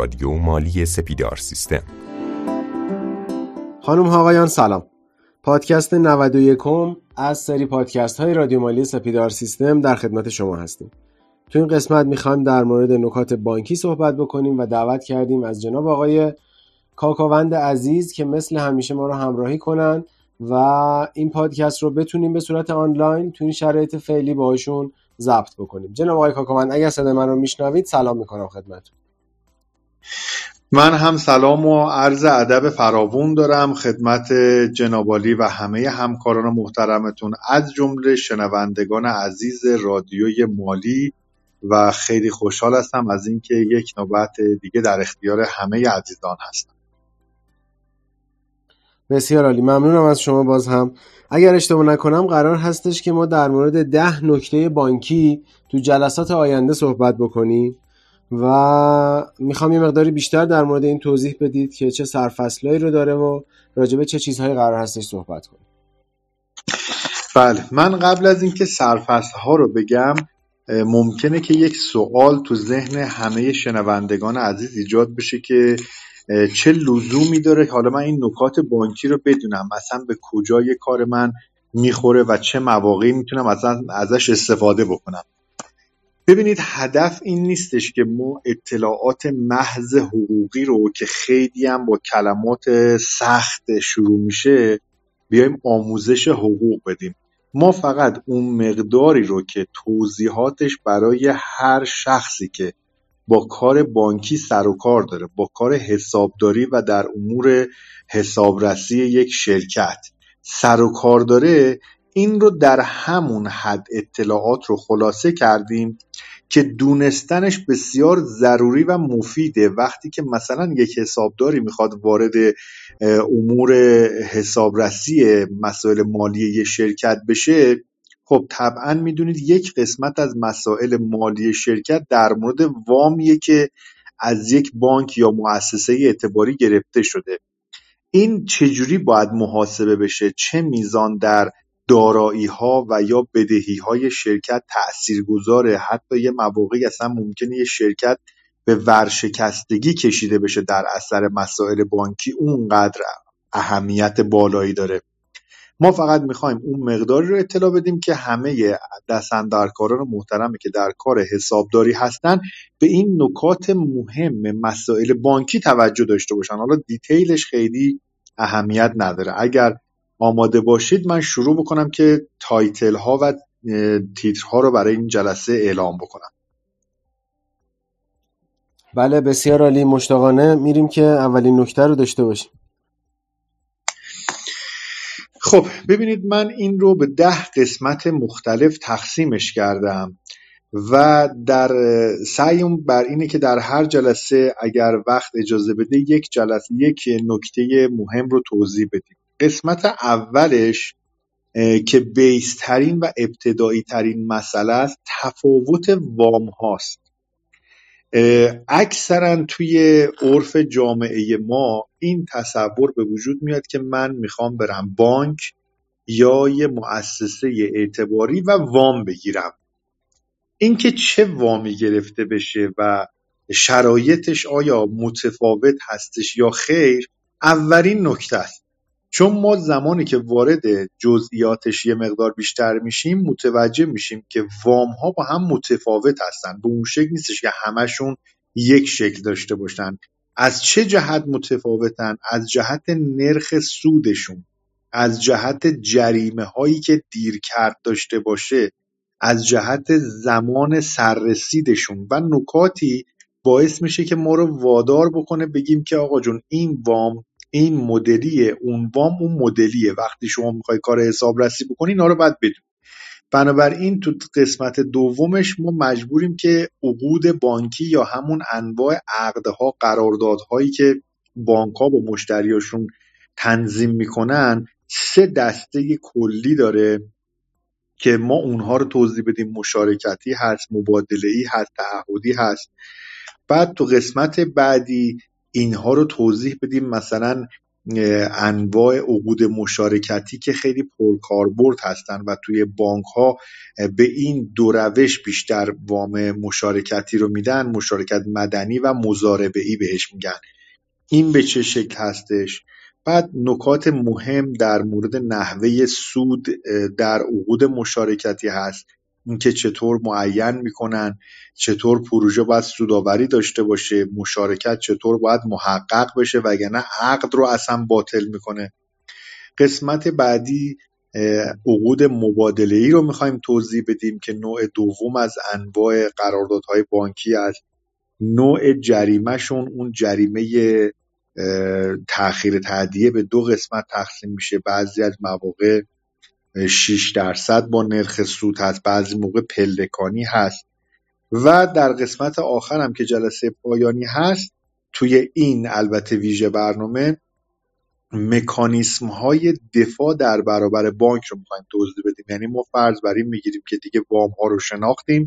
رادیو مالی سپیدار سیستم. خانم آقایان سلام. پادکست 91 از سری پادکست های رادیو مالی سپیدار سیستم در خدمت شما هستیم. تو این قسمت می‌خوایم در مورد نکات بانکی صحبت بکنیم و دعوت کردیم از جناب آقای کاکاوند عزیز که مثل همیشه ما رو همراهی کنن و این پادکست رو بتونیم به صورت آنلاین تو این شرایط فعلی باشون ضبط بکنیم. جناب آقای کاکاوند اگر صدای من رو میشنوید سلام می‌کنم خدمتتون. من هم سلام و عرض ادب فراوون دارم خدمت جنابالی و همه همکاران محترمتون از جمله شنوندگان عزیز رادیوی مالی و خیلی خوشحال هستم از اینکه یک نوبت دیگه در اختیار همه عزیزان هستم. بسیار عالی. ممنونم از شما باز هم. اگر اشتباه نکنم قرار هستش که ما در مورد ده نکته بانکی تو جلسات آینده صحبت بکنیم. و می‌خوام یه مقداری بیشتر در مورد این توضیح بدید که چه سرفصلایی رو داره و راجبه چه چیزهایی قرار هستش صحبت کنیم. بله من قبل از اینکه سرفصل ها رو بگم ممکنه که یک سوال تو ذهن همه شنوندگان عزیز ایجاد بشه که چه لزومی داره؟ حالا من این نکات بانکی رو بدونم. مثلا به کجای کار من می‌خوره و چه مواقعی می‌تونم اصلا ازش استفاده بکنم؟ ببینید هدف این نیستش که ما اطلاعات محض حقوقی رو که خیلی هم با کلمات سخت شروع میشه بیایم آموزش حقوق بدیم. ما فقط اون مقداری رو که توضیحاتش برای هر شخصی که با کار بانکی سر و کار داره با کار حسابداری و در امور حسابرسی یک شرکت سر و کار داره این رو در همون حد اطلاعات رو خلاصه کردیم که دونستنش بسیار ضروری و مفیده. وقتی که مثلا یک حسابداری می‌خواد وارد امور حسابرسی مسائل مالی یک شرکت بشه خب طبعا می‌دونید یک قسمت از مسائل مالی شرکت در مورد وامیه که از یک بانک یا مؤسسه اعتباری گرفته شده. این چجوری باید محاسبه بشه؟ چه میزان در دارایی ها و یا بدهی های شرکت تأثیر گذاره حتی یه مواقعی اصلا ممکنه یه شرکت به ورشکستگی کشیده بشه در اثر مسائل بانکی اونقدر اهمیت بالایی داره. ما فقط می‌خوایم اون مقداری رو اطلاع بدیم که همه دست‌اندرکاران محترمی که در کار حسابداری هستن به این نکات مهم مسائل بانکی توجه داشته باشن. حالا detail ش خیلی اهمیت نداره. اگر آماده باشید من شروع بکنم که title ها و تیترها رو برای این جلسه اعلام بکنم. بله بسیار عالی. مشتاقانه میریم که اولین نکته رو داشته باشیم. خب ببینید من این رو به ده قسمت مختلف تقسیمش کردم و در سعیم بر اینه که در هر جلسه اگر وقت اجازه بده یک جلسه یک نکته مهم رو توضیح بدیم. قسمت اولش که بیسترین و ابتدایی ترین مسئله است تفاوت وام هاست. اکثرا توی عرف جامعه ما این تصور به وجود میاد که من می‌خوام برم بانک یا یه مؤسسه اعتباری و وام بگیرم. اینکه چه وامی گرفته بشه و شرایطش آیا متفاوت هستش یا خیر اولین نکته است. چون ما زمانی که وارد جزئیاتش یه مقدار بیشتر میشیم متوجه میشیم که وام ها با هم متفاوت هستن. به اون شکل نیستش که همشون یک شکل داشته باشن. از چه جهت متفاوتن؟ از جهت نرخ سودشون. از جهت جریمه هایی که دیر کرد داشته باشه. از جهت زمان سررسیدشون. و نکاتی باعث میشه که ما رو وادار بکنه بگیم که آقا جون این وام این مدلیه اون وام اون مدلیه. وقتی شما می‌خوای کار حسابرسی بکنی اینا رو باید بدون بنابراین تو قسمت دومش ما مجبوریم که عقود بانکی یا همون انواع عقدها قراردادهایی که بانک ها با مشتریاشون تنظیم می‌کنن سه دسته کلی داره که ما اونها رو توضیح بدیم. مشارکتی هست مبادله ای هست تعهدی هست. بعد تو قسمت بعدی اینها رو توضیح بدیم. مثلا انواع عقود مشارکتی که خیلی پرکاربرد هستن و توی بانک ها به این دو روش بیشتر وام مشارکتی رو میدن مشارکت مدنی و مزاربه ای بهش میگن. این به چه شکل هستش؟ بعد نکات مهم در مورد نحوه سود در عقود مشارکتی هست. اینکه چطور معین می‌کنن چطور پروژه باید سوداوری داشته باشه مشارکت چطور باید محقق بشه وگرنه عقد رو اصلا باطل می‌کنه. قسمت بعدی عقود مبادله ای رو می‌خوایم توضیح بدیم که نوع دوم از انواع قراردادهای بانکی است نوع جریمهشون اون جریمه تاخیر تعدیه به دو قسمت تقسیم میشه. بعضی از مواقع 6 درصد با نرخ سود هست. بعضی موقع پلکانی هست. و در قسمت آخر هم که جلسه پایانی هست توی این البته ویژه برنامه مکانیسم های دفاع در برابر بانک رو می‌خوایم توضیح بدیم. یعنی ما فرض بر این می‌گیریم که دیگه وام ها رو شناختیم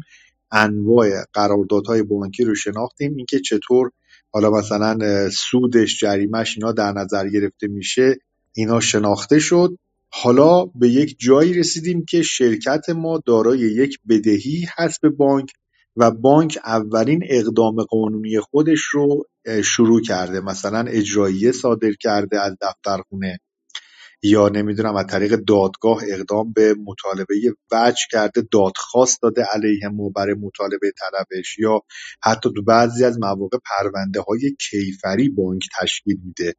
انواع قراردادهای بانکی رو شناختیم. اینکه چطور حالا مثلا سودش جریمش اینا در نظر گرفته میشه اینا شناخته شد. حالا به یک جایی رسیدیم که شرکت ما دارای یک بدهی هست به بانک و بانک اولین اقدام قانونی خودش رو شروع کرده. مثلا اجراییه صادر کرده از دفترخونه یا نمی‌دونم از طریق دادگاه اقدام به مطالبه وجه کرده دادخواست داده علیه ما برای مطالبه طلبش یا حتی تو بعضی از مواقع پرونده های کیفری بانک تشکیل میده.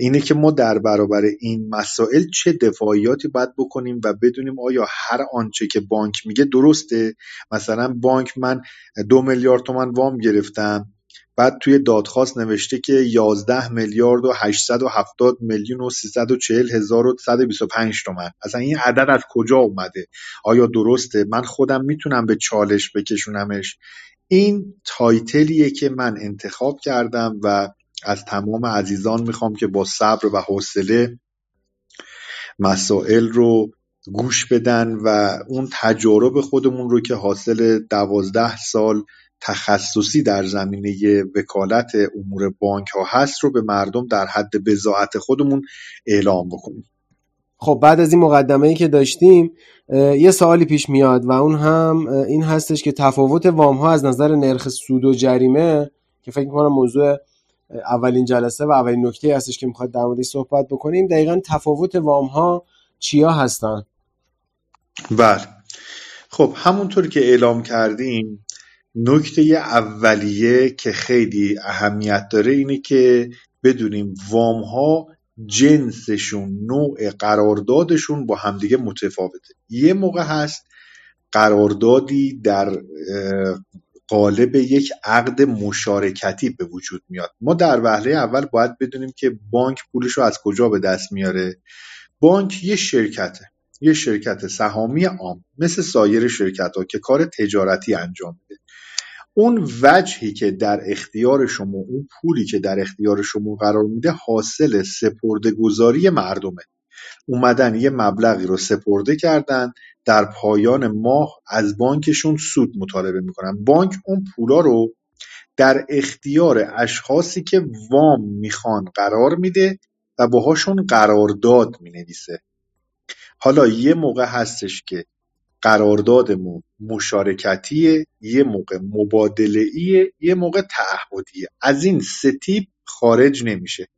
اینه که ما در برابر این مسائل چه دفاعیاتی باید بکنیم و بدونیم آیا هر آنچه که بانک میگه درسته. مثلا بانک من دو میلیارد تومن وام گرفتم بعد توی دادخواست نوشته که 11 میلیارد و 870 میلیون و 340 هزار و 125 تومن اصلا این عدد از کجا اومده؟ آیا درسته؟ من خودم می‌تونم به چالش بکشونمش. این تایتلیه که من انتخاب کردم و از تمام عزیزان می‌خوام که با صبر و حوصله مسائل رو گوش بدن و اون تجارب خودمون رو که حاصل دوازده سال تخصصی در زمینه وکالت امور بانک ها هست رو به مردم در حد بزاعت خودمون اعلام بکنیم. خب بعد از این مقدمه ای که داشتیم یه سوالی پیش میاد و اون هم این هستش که تفاوت وام ها از نظر نرخ سود و جریمه که فکر می‌کنم موضوع اولین جلسه و اولین نکته هستش که می‌خواد در موردش صحبت بکنیم. دقیقا تفاوت وام ها چیا هستن؟ بله. خب همونطور که اعلام کردیم نکته اولیه که خیلی اهمیت داره اینه که بدونیم وام ها جنسشون نوع قراردادشون با همدیگه متفاوته. یه موقع هست قراردادی در قالب یک عقد مشارکتی به وجود میاد. ما در وهله اول باید بدونیم که بانک پولش رو از کجا به دست میاره. بانک یه شرکته یه شرکت سهامی عام مثل سایر شرکت ها که کار تجارتی انجام میده. اون وجهی که در اختیار شما اون پولی که در اختیار شما قرار میده حاصل سپرده گذاری مردمه. اومدن یه مبلغی رو سپرده کردن در پایان ماه از بانکشون سود مطالبه می‌کنن. بانک اون پولا رو در اختیار اشخاصی که وام می‌خوان قرار میده و باهاشون قرارداد می‌نویسه. حالا یه موقع هستش که قراردادمون مشارکتیه یه موقع مبادله یه موقع تعهدیه. از این سه تیپ خارج نمیشه.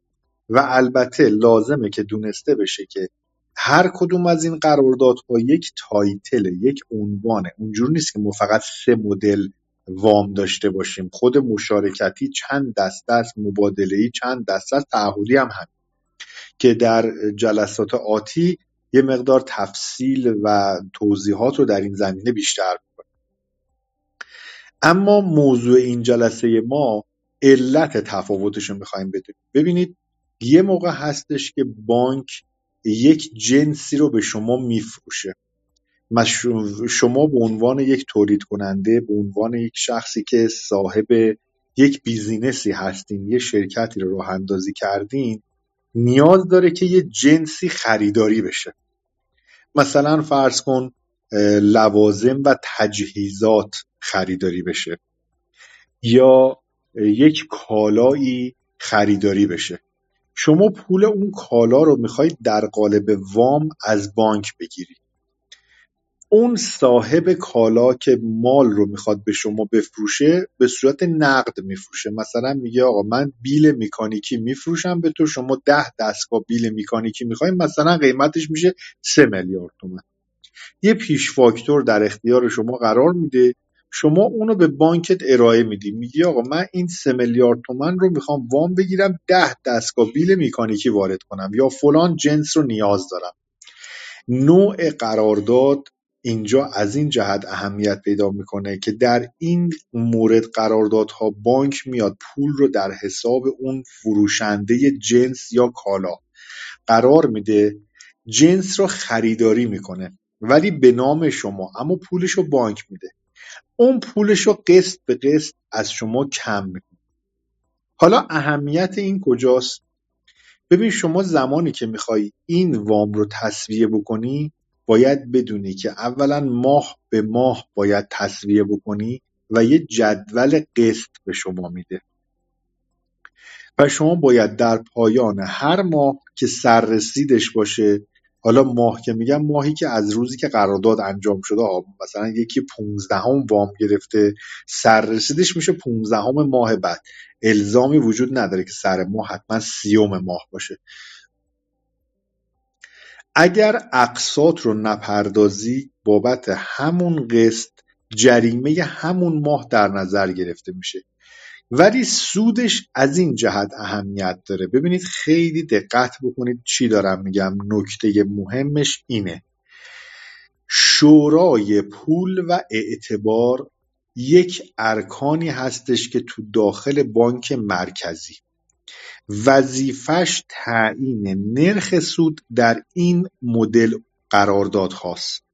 و البته لازمه که دونسته بشه که هر کدوم از این قراردادها یک title یک عنوانه. اونجور نیست که ما فقط سه مدل وام داشته باشیم. خود مشارکتی چند دسته است مبادله چند دسته است تعهدی هم هم که در جلسات آتی یه مقدار تفصیل و توضیحات رو در این زمینه بیشتر می‌کنیم. اما موضوع این جلسه ما علت تفاوتش رو می‌خوایم بدونیم. ببینید یه موقع هستش که بانک یک جنسی رو به شما میفروشه. شما به عنوان یک تولید کننده به عنوان یک شخصی که صاحب یک بیزینسی هستین یه شرکتی رو راه اندازی کردین نیاز داره که یه جنسی خریداری بشه. مثلا فرض کن لوازم و تجهیزات خریداری بشه یا یک کالایی خریداری بشه. شما پول اون کالا رو می‌خواید در قالب وام از بانک بگیری. اون صاحب کالا که مال رو می‌خواد به شما بفروشه به صورت نقد میفروشه. مثلا میگه آقا من بیل میکانیکی میفروشم به تو شما ده دستگاه بیل میکانیکی می‌خوایم مثلا قیمتش میشه سه میلیارد تومن یه پیش فاکتور در اختیار شما قرار میده شما اونو به بانکت ارائه میدی. میگی آقا من این سه میلیارد تومن رو می‌خوام وام بگیرم ده دستگاه بیل میکانیکی وارد کنم یا فلان جنس رو نیاز دارم. نوع قرارداد اینجا از این جهت اهمیت پیدا می‌کنه که در این مورد قراردادها بانک میاد پول رو در حساب اون فروشنده جنس یا کالا. قرار میده جنس رو خریداری می‌کنه ولی به نام شما اما پولش رو بانک میده. اون پولش رو قسط به قسط از شما کم می‌کنه. حالا اهمیت این کجاست؟ ببین شما زمانی که می‌خوای این وام رو تصویه بکنی باید بدونی که اولا ماه به ماه باید تصویه بکنی و یه جدول قسط به شما میده. و شما باید در پایان هر ماه که سررسیدش باشه حالا ماه که میگم ماهی که از روزی که قرارداد انجام شده مثلا یکی 15 هم وام گرفته سررسیدش میشه 15 هم ماه بعد. الزامی وجود نداره که سر ماه حتما سیوم ماه باشه. اگر اقساط رو نپردازی بابت همون قسط جریمه همون ماه در نظر گرفته میشه. ولی سودش از این جهت اهمیت داره. ببینید خیلی دقت بکنید چی دارم میگم. نکته مهمش اینه. شورای پول و اعتبار یک ارکانی هستش که تو داخل بانک مرکزی. وظیفش تعیین نرخ سود در این مدل قراردادهاست.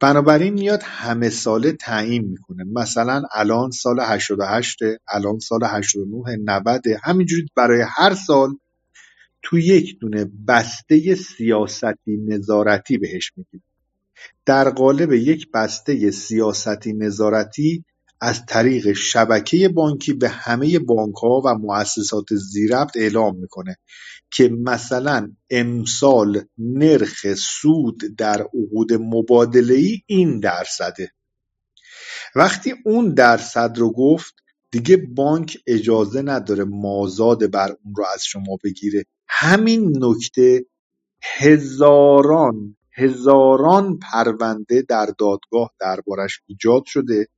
بنابراین میاد همه ساله تعیین می‌کنه. مثلا الان سال 88 الان سال 89 90 همینجوری برای هر سال تو یک دونه بسته سیاستی نظارتی بهش میگیم. در قالب یک بسته سیاستی نظارتی از طریق شبکه بانکی به همه ها و مؤسسات زیربط اعلام می‌کنه که مثلا امسال نرخ سود در عقود مبادله ای این درصده وقتی اون درصد رو گفت دیگه بانک اجازه نداره مازاد بر اون رو از شما بگیره. همین نکته هزاران هزاران پرونده در دادگاه دربارش ایجاد شده.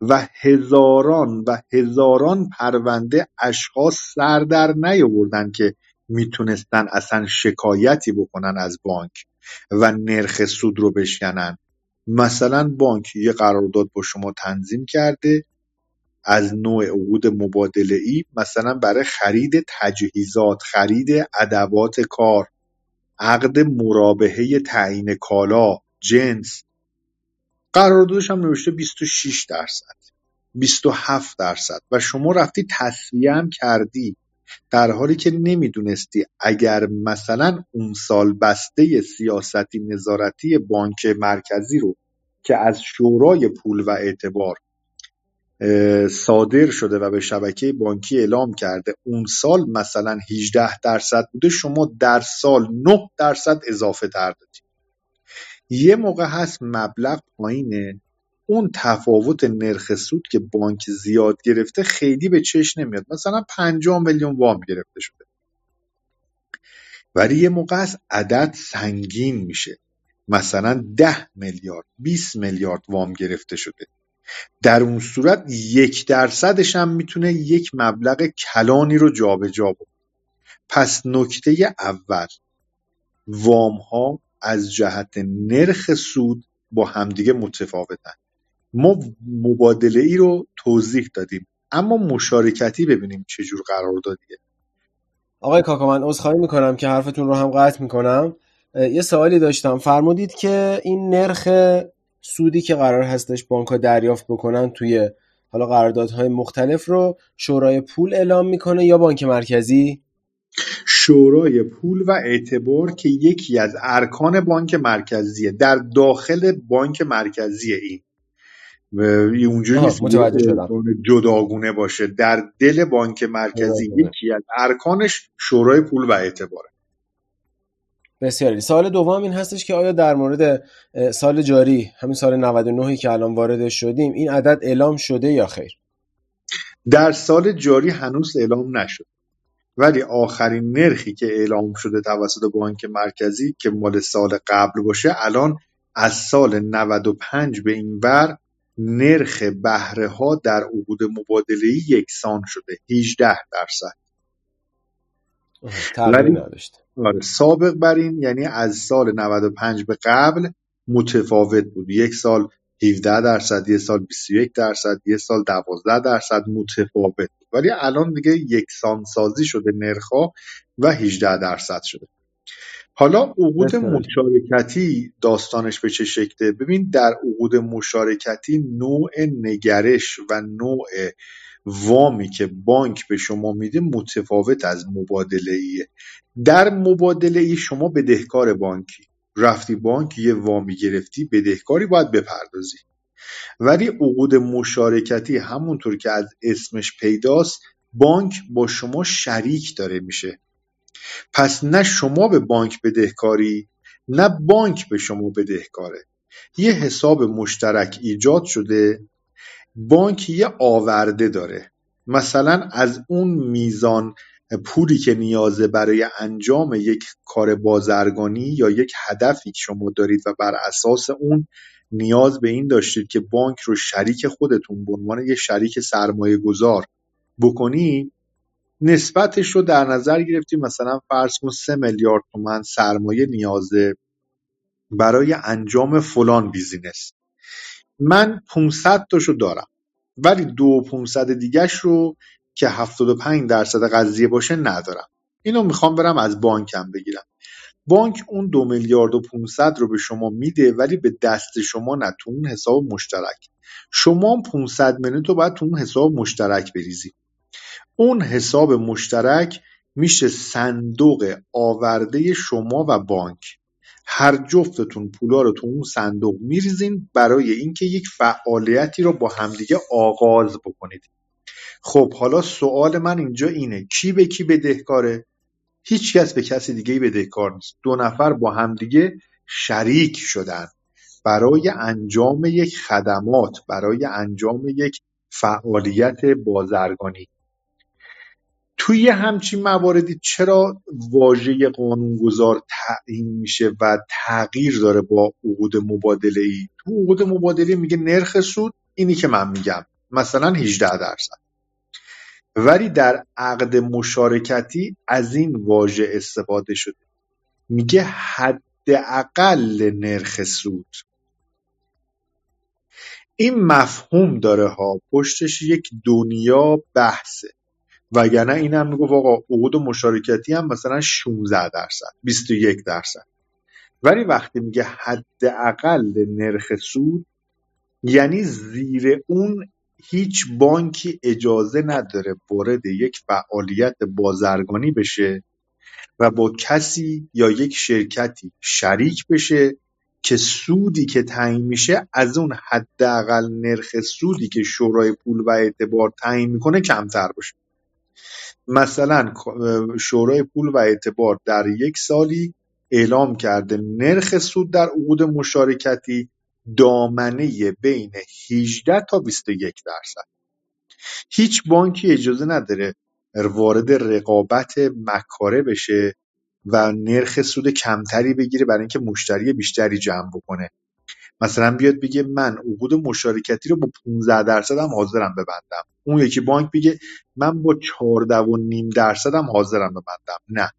و هزاران و هزاران پرونده اشخاص سر در نیاوردن که می‌تونستن اصلا شکایتی بکنن از بانک و نرخ سود رو بشکنن. مثلا بانک یه قرارداد با شما تنظیم کرده از نوع عقود مبادله ای مثلا برای خرید تجهیزات خرید ادوات کار عقد مرابحه تعیین کالا جنس قراردادش هم نوشته 26 درصد 27 درصد و شما رفتی تصویه هم کردی در حالی که نمی‌دونستی اگر مثلا اون سال بسته سیاستی نظارتی بانک مرکزی رو که از شورای پول و اعتبار صادر شده و به شبکه بانکی اعلام کرده اون سال مثلا 18 درصد بوده شما در سال 9 درصد اضافه در دادی. یه موقع هست مبلغ پایینه. اون تفاوت نرخ سود که بانک زیاد گرفته خیلی به چشم نمیاد. مثلا 50 میلیون وام گرفته شده. ولی یه موقع است عدد سنگین میشه. مثلا 10 میلیارد 20 میلیارد وام گرفته شده. در اون صورت یک درصدش هم می‌تونه یک مبلغ کلانی رو جابجا جا بکنه پس نکته اول وام ها از جهت نرخ سود با همدیگه متفاوتن. ما مبادله ای رو توضیح دادیم اما مشارکتی ببینیم چجور قرار دادیه آقای کاکا من عذرخواهی می‌کنم که حرفتون رو هم قطع می‌کنم. یه سوالی داشتم. فرمودید که این نرخ سودی که قرار هستش بانک ها دریافت بکنن توی حالا قراردادهای مختلف رو شورای پول اعلام می‌کنه یا بانک مرکزی؟ شورای پول و اعتبار که یکی از ارکان بانک مرکزیه در داخل بانک مرکزی این. اونجوری نیست جداگونه باشه. در دل بانک مرکزی یکی از ارکانش شورای پول و اعتباره. بسیاری سال دوم این هستش که آیا در مورد سال جاری همین سال 99 که الان وارد شدیم این عدد اعلام شده یا خیر؟ در سال جاری هنوز اعلام نشد. ولی آخرین نرخی که اعلام شده توسط بانک مرکزی که مال سال قبل باشه الان از سال 95 به این بر نرخ بهره ها در عقود مبادله یکسان شده 18 درصد. ولی آره سابق بر این یعنی از سال 95 به قبل متفاوت بود. یک سال 17 درصد یه سال 21 درصد یه سال 12 درصد متفاوت. بود ولی الان دیگه یکسان سازی شده نرخها و 18 درصد شده. حالا عقود مشارکتی داستانش به چه شکله؟ ببین در عقود مشارکتی نوع نگرش و نوع وامی که بانک به شما میده متفاوت از مبادله ایه در مبادله ای شما بدهکار بانکی. رفتی بانک یه وامی گرفتی بدهکاری باید بپردازی. ولی عقود مشارکتی همونطور که از اسمش پیداست بانک با شما شریک داره میشه. پس نه شما به بانک بدهکاری نه بانک به شما بدهکاره. یه حساب مشترک ایجاد شده بانک یه آورده داره. مثلا از اون میزان پولی که نیازه برای انجام یک کار بازرگانی یا یک هدفی که شما دارید و بر اساس اون نیاز به این داشتید که بانک رو شریک خودتون به عنوان یک شریک سرمایه گذار بکنی نسبتش رو در نظر گرفتیم مثلا فرض کن سه میلیارد تومن سرمایه نیازه برای انجام فلان بیزینس. من 500 تاشو دارم ولی دو 500 دیگهش رو که 75 درصد قضیه باشه ندارم. اینو می‌خوام برم از بانکم بگیرم. بانک اون دو میلیارد و 500 رو به شما میده ولی به دست شما نه تو اون حساب مشترک. شما 500 میلیون تو باید تو اون حساب مشترک بریزی. اون حساب مشترک میشه صندوق آورده شما و بانک. هر جفتتون پولا رو تو اون صندوق میریزین برای اینکه یک فعالیتی رو با همدیگه آغاز بکنید. خب حالا سوال من اینجا اینه. کی به کی بدهکاره؟ هیچ کس به کسی دیگه بدهکار نیست. دو نفر با همدیگه شریک شدن. برای انجام یک خدمات برای انجام یک فعالیت بازرگانی. توی همچین مواردی چرا واژه قانونگذار تعیین میشه و تغییر داره با عقود مبادله ای تو عقود مبادله میگه نرخ سود اینی که من میگم. مثلا 18 درصد. ولی در عقد مشارکتی از این واژه استفاده شده. میگه حداقل نرخ سود. این مفهوم داره ها پشتش یک دنیا بحثه. وگرنه این هم می‌گفت آقا عقود مشارکتی هم مثلا 16 درصد 21 درصد. ولی وقتی میگه حداقل نرخ سود یعنی زیر اون هیچ بانکی اجازه نداره وارد یک فعالیت بازرگانی بشه و با کسی یا یک شرکتی شریک بشه که سودی که تعیین میشه از اون حداقل نرخ سودی که شورای پول و اعتبار تعیین می‌کنه کمتر باشه. مثلا شورای پول و اعتبار در یک سالی اعلام کرده نرخ سود در عقود مشارکتی دامنه بین 18 تا 21 درصد. هیچ بانکی اجازه نداره وارد رقابت مکاره بشه و نرخ سود کمتری بگیره برای اینکه مشتری بیشتری جمع بکنه. مثلا بیاد بگه من عقود مشارکتی رو با 15 درصد هم حاضرم ببندم. اون یکی بانک بگه من با 14 و نیم درصد هم حاضرم ببندم. نه.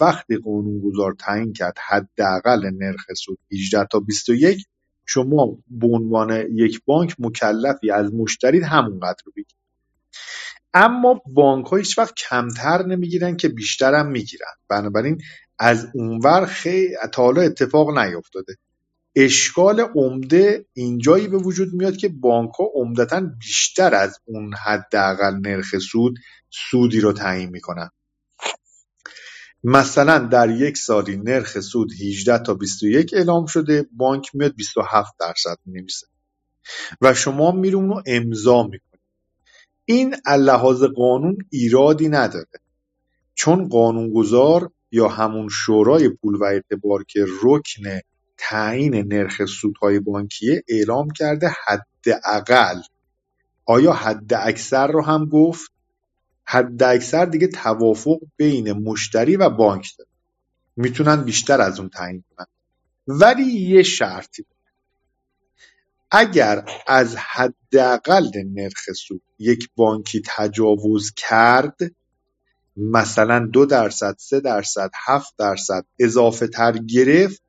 وقتی قانونگذار تعیین کرد حداقل نرخ سود 18 تا 21 شما به عنوان یک بانک مکلفی از مشتری همونقدر رو بگیرید. اما بانک ها هیچ وقت کمتر نمی‌گیرن که بیشتر هم می‌گیرن. بنابراین از اونور خیلی تا حالا اتفاق نیفتاده. اشکال عمده اینجایی به وجود میاد که بانک ها عمدتا بیشتر از اون حداقل نرخ سود سودی رو تعیین می‌کنن. مثلا در یک سالی نرخ سود 18 تا 21 اعلام شده بانک میاد 27 درصد می‌نویسه. و شما میری اونو امضا می‌کنی. این لحاظ قانون ایرادی نداره. چون قانونگذار یا همون شورای پول و اعتبار که رکن تعیین نرخ سودهای بانکیه اعلام کرده حداقل. آیا حد اکثر رو هم گفت؟ حد اکثر دیگه توافق بین مشتری و بانک داره. می‌تونن بیشتر از اون تعیین کنن. ولی یه شرطی اگر از حداقل نرخ سود یک بانکی تجاوز کرد مثلا دو درصد سه درصد هفت درصد اضافه تر گرفت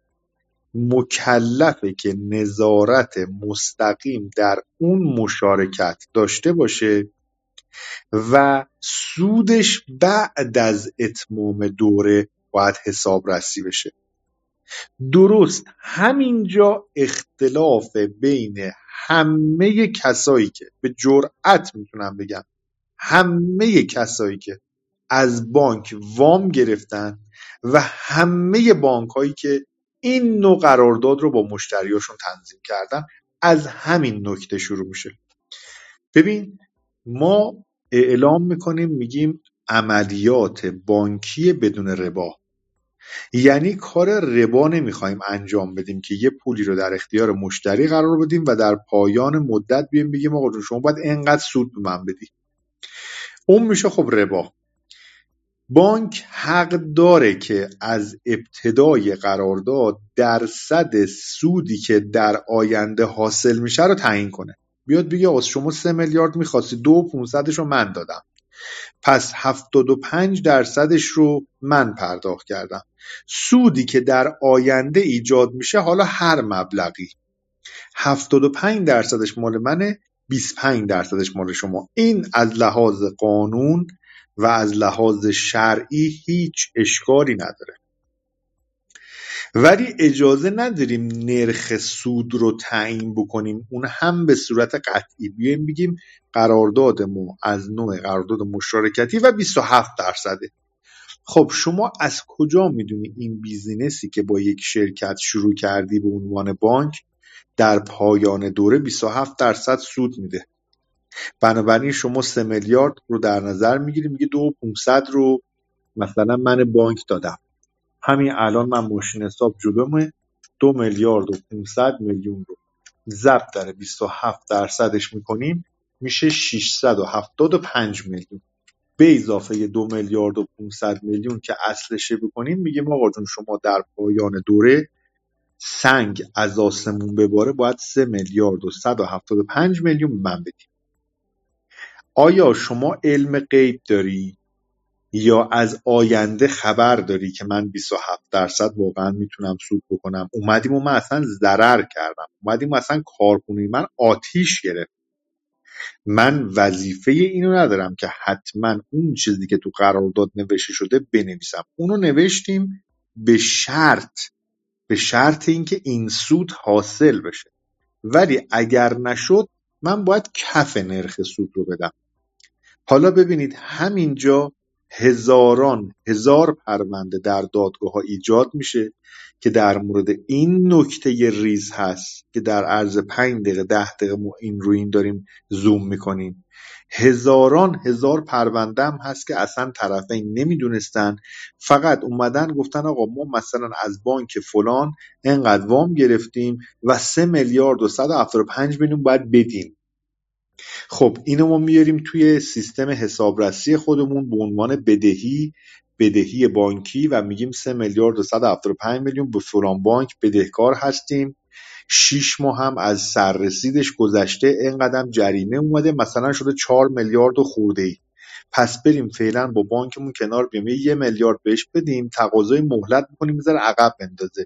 مکلفه که نظارت مستقیم در اون مشارکت داشته باشه. و سودش بعد از اتمام دوره باید حسابرسی بشه. درست همینجا اختلاف بین همه کسایی که به جرأت می‌تونم بگم همه کسایی که از بانک وام گرفتن و همه بانک هایی که این نوع قرارداد رو با مشتریاشون تنظیم کردن از همین نکته شروع میشه. ببین ما اعلام می‌کنیم میگیم عملیات بانکی بدون ربا. یعنی کار ربا نمی‌خوایم انجام بدیم که یه پولی رو در اختیار مشتری قرار بدیم و در پایان مدت بیم بگیم آقا شما باید انقدر سود به من بدی. اون میشه خب ربا. بانک حق داره که از ابتدای قرارداد درصد سودی که در آینده حاصل میشه رو تعیین کنه. بیاد بگه از شما سه میلیارد می‌خواستی دو پونصدش رو من دادم. پس هفتاد و پنج درصدش رو من پرداخت کردم. سودی که در آینده ایجاد میشه حالا هر مبلغی. هفتاد و پنج درصدش مال منه 25 درصدش مال شما. این از لحاظ قانون و از لحاظ شرعی هیچ اشکالی نداره. ولی اجازه نداریم نرخ سود رو تعیین بکنیم. اون هم به صورت قطعی. بیایم بگیم قرارداد ما از نوع قرارداد مشارکتی و 27 درصده. خب شما از کجا می‌دونی این بیزینسی که با یک شرکت شروع کردی به عنوان بانک در پایان دوره 27 درصد سود میده؟ بنابراین شما سه میلیارد رو در نظر می‌گیری میگه دو 500 رو مثلا من بانک دادم. همین الان من ماشین حساب جلومه. دو میلیارد و 500 میلیون رو ضرب در 27 درصدش می‌کنیم میشه 675 میلیون. به اضافه دو میلیارد و 500 میلیون که اصلشه بکنیم میگیم آقا جون شما در پایان دوره سنگ از آسمون بباره باید 3 میلیارد و 175 میلیون من بدیم آیا شما علم غیب داری؟ یا از آینده خبر داری که من 27 درصد واقعا می‌تونم سود بکنم؟ اومدیم و من اصلا ضرر کردم. اومدیم و اصلا کارخونه من آتیش گرفت من وظیفه اینو ندارم که حتما اون چیزی که تو قرارداد نوشته شده بنویسم. اونو نوشتیم به شرط به شرط اینکه این سود حاصل بشه. ولی اگر نشد من باید کف نرخ سود رو بدم. حالا ببینید همینجا هزاران هزار پرونده در دادگاه ها ایجاد میشه که در مورد این نکته ریز هست که در عرض پنج دقیقه ده دقیقه ما این رو این داریم زوم می‌کنیم. هزاران هزار پرونده هم هست که اصلا طرفین نمی‌دونستن. فقط اومدن گفتن آقا ما مثلا از بانک فلان انقدر وام گرفتیم و سه میلیارد و 175 میلیون باید بدیم. خب اینو ما میاریم توی سیستم حسابرسی خودمون به عنوان بدهی بدهی بانکی و میگیم 3 میلیارد و 175 میلیون به فلان بانک بدهکار هستیم. 6 ماه هم از سررسیدش گذشته اینقدر جریمه اومده مثلا شده 4 میلیارد و خورده ای پس بریم فعلا با بانکمون کنار بیام یه میلیارد بهش بدیم تقاضای مهلت بکنیم می‌ذاره عقب بندازه.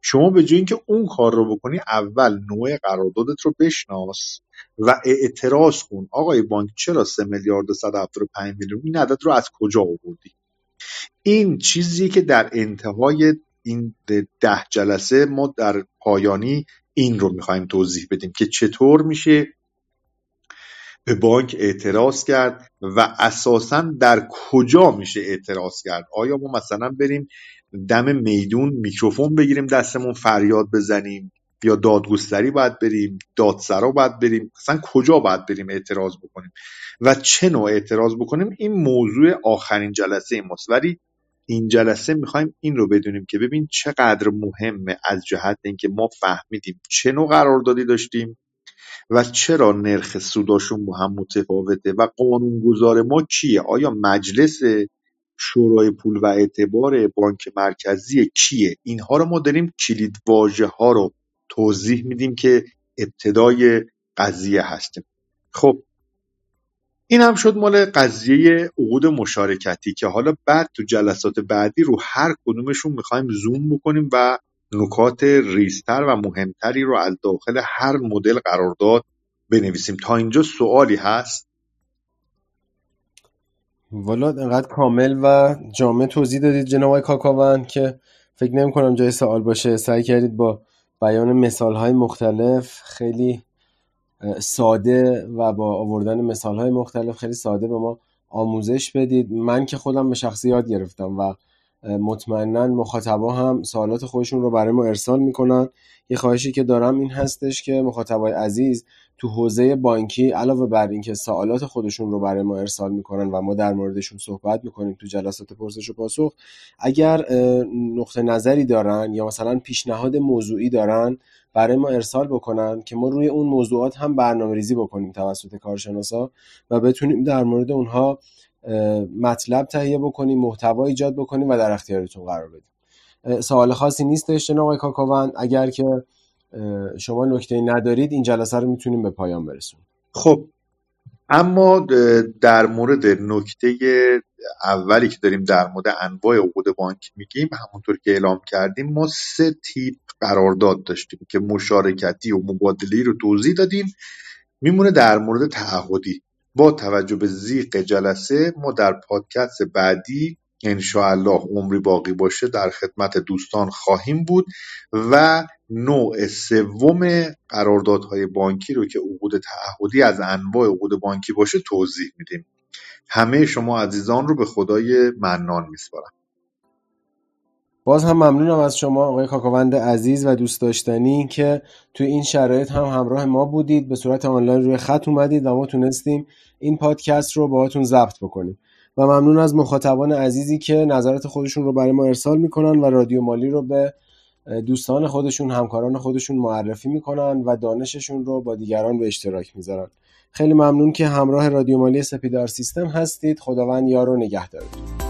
شما به جای اینکه اون کار رو بکنی اول نوع قراردادت رو بشناس و اعتراض کن. آقای بانک چرا سه میلیارد و 175 میلیون؟ این عدد رو از کجا آوردی؟ این چیزی که در انتهای این ده جلسه ما در پایانی این رو می‌خوایم توضیح بدیم که چطور میشه به بانک اعتراض کرد و اساسا در کجا میشه اعتراض کرد. آیا ما مثلا بریم دم میدون میکروفون بگیریم دستمون فریاد بزنیم یا دادگستری باید بریم دادسرا باید بریم. مثلا کجا باید بریم اعتراض بکنیم؟ و چه نوع اعتراض بکنیم؟ این موضوع آخرین جلسه ماست. ولی این جلسه می‌خوایم این رو بدونیم که ببین چقدر مهمه از جهت اینکه ما فهمیدیم چه نوع قراردادی داشتیم و چرا نرخ سوداشون با هم متفاوته و قانونگذار ما کیه؟ آیا مجلس شورای پول و اعتبار بانک مرکزی کیه؟ اینها رو ما داریم کلید واژه ها رو توضیح میدیم که ابتدای قضیه هستیم. خب این هم شد مال قضیه عقود مشارکتی که حالا بعد تو جلسات بعدی رو هر کدومشون می‌خوایم زوم بکنیم و نکات ریزتر و مهمتری رو از داخل هر مدل قرارداد بنویسیم. تا اینجا سوالی هست؟ والا انقدر کامل و جامع توضیح دادید جناب آقای کاکاون که فکر نمی کنم جای سوال باشه. سعی کردید با بیان مثال های مختلف خیلی ساده و با آوردن مثال های مختلف خیلی ساده به ما آموزش بدید. من که خودم به شخصی یاد گرفتم و مطمئنا مخاطبا هم سوالات خودشون رو برای ما ارسال می‌کنن. یه خواهشی که دارم این هستش که مخاطبای عزیز تو حوزه بانکی علاوه بر اینکه سوالات خودشون رو برای ما ارسال می‌کنن و ما در موردشون صحبت می‌کنیم تو جلسات پرسش و پاسخ اگر نقطه نظری دارن یا مثلا پیشنهاد موضوعی دارن برای ما ارسال بکنن که ما روی اون موضوعات هم برنامه ریزی بکنیم توسط کارشناسا و بتونیم در مورد اونها مطلب تهیه بکنیم محتوا ایجاد بکنیم و در اختیارتون قرار بدیم. سوال خاصی نیستش جناب آقای کاکاون اگر که شما نکته ندارید این جلسه رو می‌تونیم به پایان برسونیم. خب اما در مورد نکته اولی که داریم در مورد انواع عقود بانک میگیم همونطور که اعلام کردیم ما سه تیپ قرارداد داشتیم که مشارکتی و مبادلی رو توضیح دادیم. میمونه در مورد تعهدی. با توجه به زیق جلسه ما در پادکست بعدی انشاءالله عمری باقی باشه در خدمت دوستان خواهیم بود و نوع سوم قراردادهای بانکی رو که عقود تعهدی از انواع عقود بانکی باشه توضیح میدیم. همه شما عزیزان رو به خدای منان میسپارم. باز هم ممنونم از شما آقای کاکاوند عزیز و دوست داشتنی که توی این شرایط هم همراه ما بودید. به صورت آنلاین روی خط اومدید و ما تونستیم این پادکست رو باهاتون ضبط بکنیم. و ممنون از مخاطبان عزیزی که نظرات خودشون رو برای ما ارسال می‌کنن و رادیو مالی رو به دوستان خودشون همکاران خودشون معرفی می‌کنن و دانششون رو با دیگران به اشتراک می‌ذارن. خیلی ممنون که همراه رادیو مالی سپیدار سیستم هستید. خداوند یار و نگهدارتون